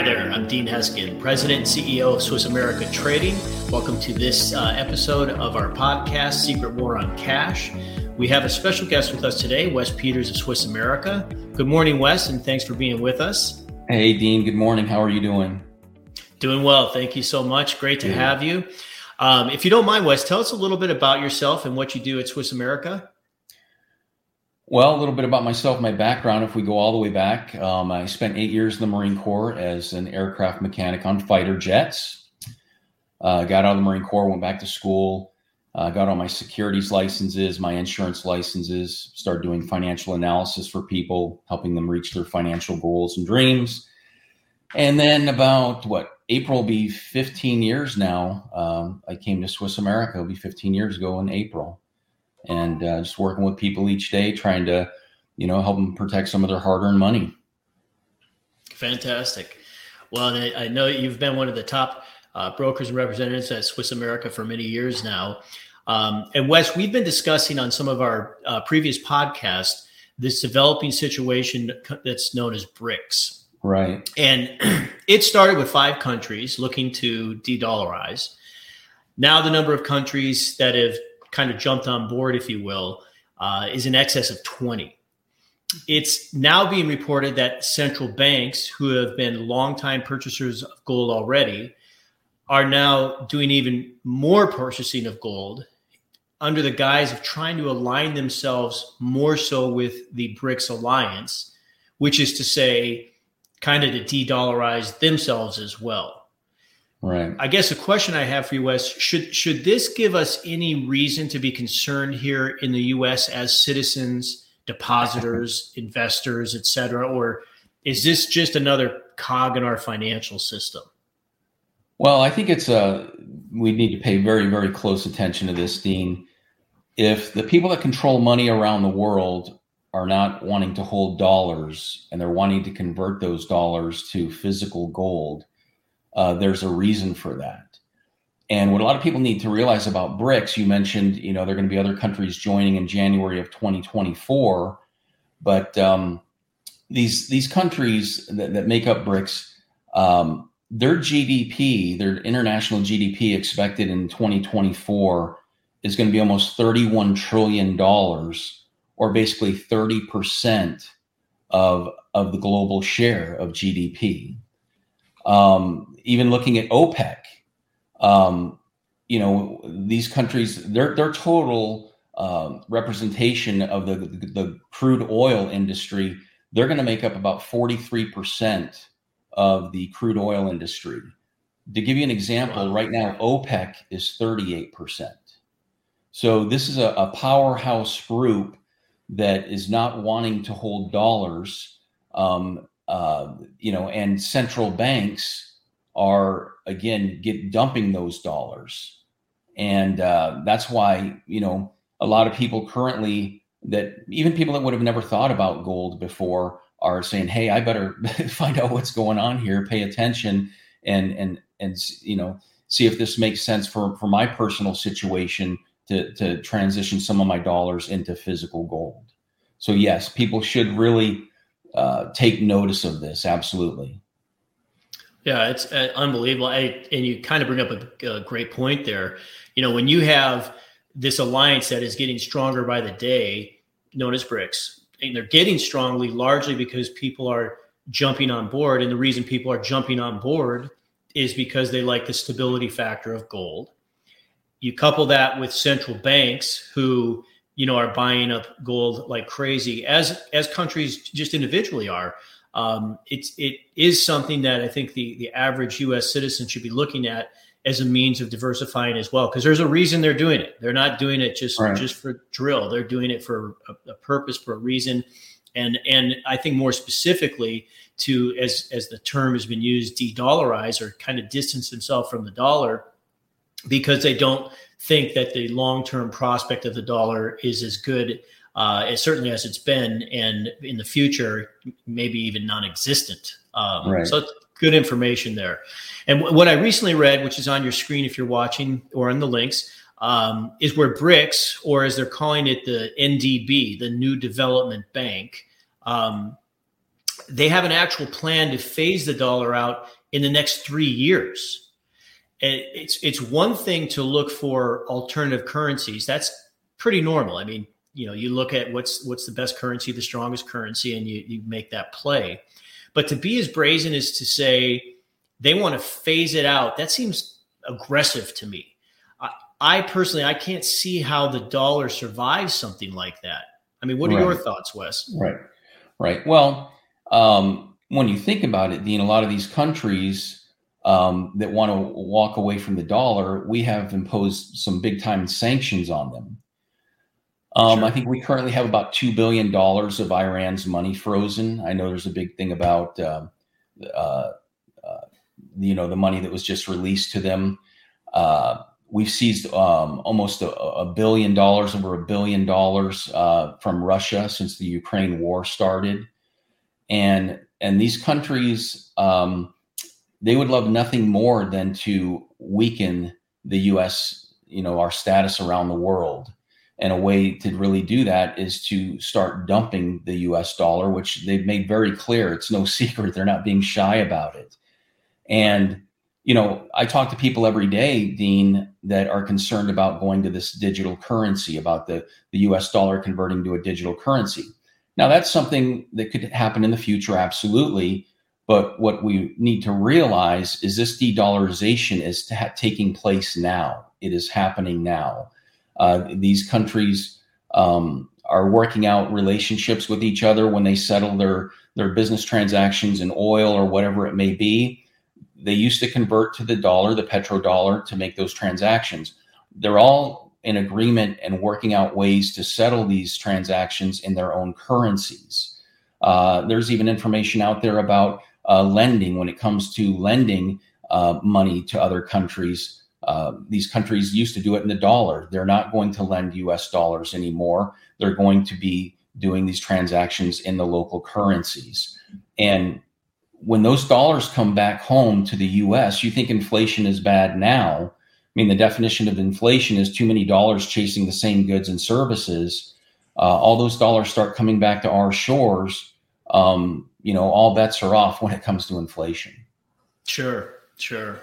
Hi there, I'm Dean Heskin, President and CEO of Swiss America Trading. Welcome to this uh, episode of our podcast, Secret War on Cash. We have a special guest with us today, Wes Peters of Swiss America. Good morning, Wes, and thanks for being with us. Hey, Dean. Good morning. How are you doing? Doing well. Thank you so much. Great to yeah. have you. Um, if you don't mind, Wes, tell us a little bit about yourself and what you do at Swiss America. Well, a little bit about myself, my background. If we go all the way back, um, I spent eight years in the Marine Corps as an aircraft mechanic on fighter jets. Uh, got out of the Marine Corps, went back to school, uh, got all my securities licenses, my insurance licenses, started doing financial analysis for people, helping them reach their financial goals and dreams. And then about what April will be 15 years now. Um, I came to Swiss America. It'll be 15 years ago in April and uh, just working with people each day, trying to, you know, help them protect some of their hard-earned money. Fantastic. Well, I, I, know you've been one of the top uh, brokers and representatives at Swiss America for many years now. Um, and Wes, we've been discussing on some of our uh, previous podcasts this developing situation that's known as BRICS. Right. And it started with five countries looking to de dollarize. Now, the number of countries that have kind of jumped on board, if you will, uh, is in excess of 20. It's now being reported that central banks, who have been longtime purchasers of gold already, are now doing even more purchasing of gold under the guise of trying to align themselves more so with the BRICS alliance, which is to say, kind of to de dollarize themselves as well. Right. I guess a question I have for you, Wes, should should this give us any reason to be concerned here in the U.S. as citizens, depositors, investors, et cetera, or is this just another cog in our financial system? Well, I think it's a we need to pay very very close attention to this, Dean. If the people that control money around the world are not wanting to hold dollars and they're wanting to convert those dollars to physical gold uh, there's a reason for that. And what a lot of people need to realize about BRICS, you mentioned, you know, there are going to be other countries joining in January of 2024, but um, these these countries that, that make up BRICS, um, their GDP, their international GDP expected in 2024 is going to be almost 31 trillion dollars, or basically 30 percent of of the global share of GDP. Um, even looking at OPEC, um, you know, these countries, their their total uh, representation of the, the, the crude oil industry, they're going to make up about forty three percent of the crude oil industry. To give you an example, wow. right now OPEC is thirty eight percent. So this is a, a, powerhouse group that is not wanting to hold dollars, um, uh, you know, and central banks are again get dumping those dollars, and uh, that's why you know a lot of people currently that even people that would have never thought about gold before are saying, "Hey, I better find out what's going on here, pay attention, and and and you know see if this makes sense for for my personal situation to to transition some of my dollars into physical gold." So yes, people should really uh, take notice of this. Absolutely. Yeah, it's uh, unbelievable. I, and you kind of bring up a, a, great point there. You know, when you have this alliance that is getting stronger by the day, known as BRICS, and they're getting strongly largely because people are jumping on board. And the reason people are jumping on board is because they like the stability factor of gold. You couple that with central banks who, you know, are buying up gold like crazy, as as countries just individually are um, it's it is something that I think the the average U.S. citizen should be looking at as a means of diversifying as well, because there's a reason they're doing it. They're not doing it just right. just for drill. They're doing it for a, a, purpose, for a reason, and and I think more specifically to as as the term has been used, de-dollarize or kind of distance themselves from the dollar, because they don't think that the long term prospect of the dollar is as good uh, as certainly as it's been, and in the future, maybe even non-existent. Um, right. So good information there. And w- what I recently read, which is on your screen if you're watching or on the links, um, is where BRICS, or as they're calling it, the NDB, the New Development Bank, um, they have an actual plan to phase the dollar out in the next three years. And it's it's one thing to look for alternative currencies. That's pretty normal. I mean, you know, you look at what's what's the best currency, the strongest currency, and you you make that play. But to be as brazen as to say they want to phase it out, that seems aggressive to me. I, I personally, I can't see how the dollar survives something like that. I mean, what are right. your thoughts, Wes? Right, right. Well, um, when you think about it, Dean, a lot of these countries um, that want to walk away from the dollar, we have imposed some big time sanctions on them. Um, sure. I think we currently have about two billion dollars of Iran's money frozen. I know there's a big thing about uh, uh, uh, you know the money that was just released to them. Uh, we've seized um, almost a, a, billion dollars, over a billion dollars uh, from Russia since the Ukraine war started, and and these countries um, they would love nothing more than to weaken the U.S. You know our status around the world and a way to really do that is to start dumping the US dollar, which they've made very clear. It's no secret. They're not being shy about it. And, you know, I talk to people every day, Dean, that are concerned about going to this digital currency, about the, the US dollar converting to a digital currency. Now, that's something that could happen in the future, absolutely. But what we need to realize is this de dollarization is ta- taking place now. It is happening now uh, these countries um, are working out relationships with each other when they settle their their business transactions in oil or whatever it may be. They used to convert to the dollar, the petrodollar, to make those transactions. They're all in agreement and working out ways to settle these transactions in their own currencies. Uh, there's even information out there about uh, lending when it comes to lending uh, money to other countries uh, these countries used to do it in the dollar. They're not going to lend US dollars anymore. They're going to be doing these transactions in the local currencies. And when those dollars come back home to the US, you think inflation is bad now. I mean, the definition of inflation is too many dollars chasing the same goods and services. Uh, all those dollars start coming back to our shores. Um, you know, all bets are off when it comes to inflation. Sure, sure.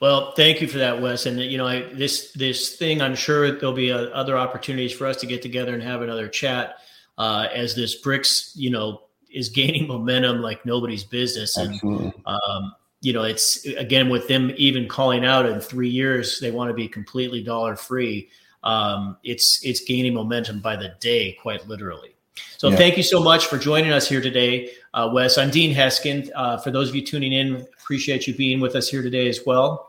Well, thank you for that, Wes. And you know, I, this this thing, I'm sure there'll be a, uh, other opportunities for us to get together and have another chat uh, as this BRICS, you know, is gaining momentum like nobody's business. And Absolutely. Um, you know, it's again with them even calling out in three years they want to be completely dollar free. Um, it's it's gaining momentum by the day, quite literally. So yeah. thank you so much for joining us here today, uh, Wes. I'm Dean Heskin. Uh, for those of you tuning in, appreciate you being with us here today as well.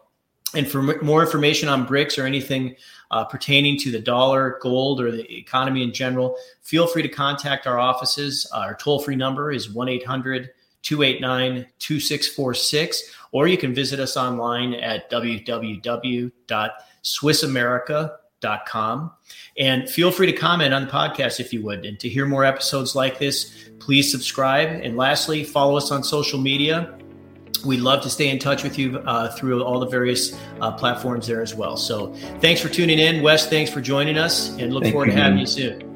And for more information on BRICS or anything uh, pertaining to the dollar, gold, or the economy in general, feel free to contact our offices. Uh, our toll free number is 1 800 289 2646, or you can visit us online at www.swissamerica.com. And feel free to comment on the podcast if you would. And to hear more episodes like this, please subscribe. And lastly, follow us on social media We'd love to stay in touch with you uh, through all the various uh, platforms there as well. So thanks for tuning in. Wes, thanks for joining us and look Thank forward you. to having you soon.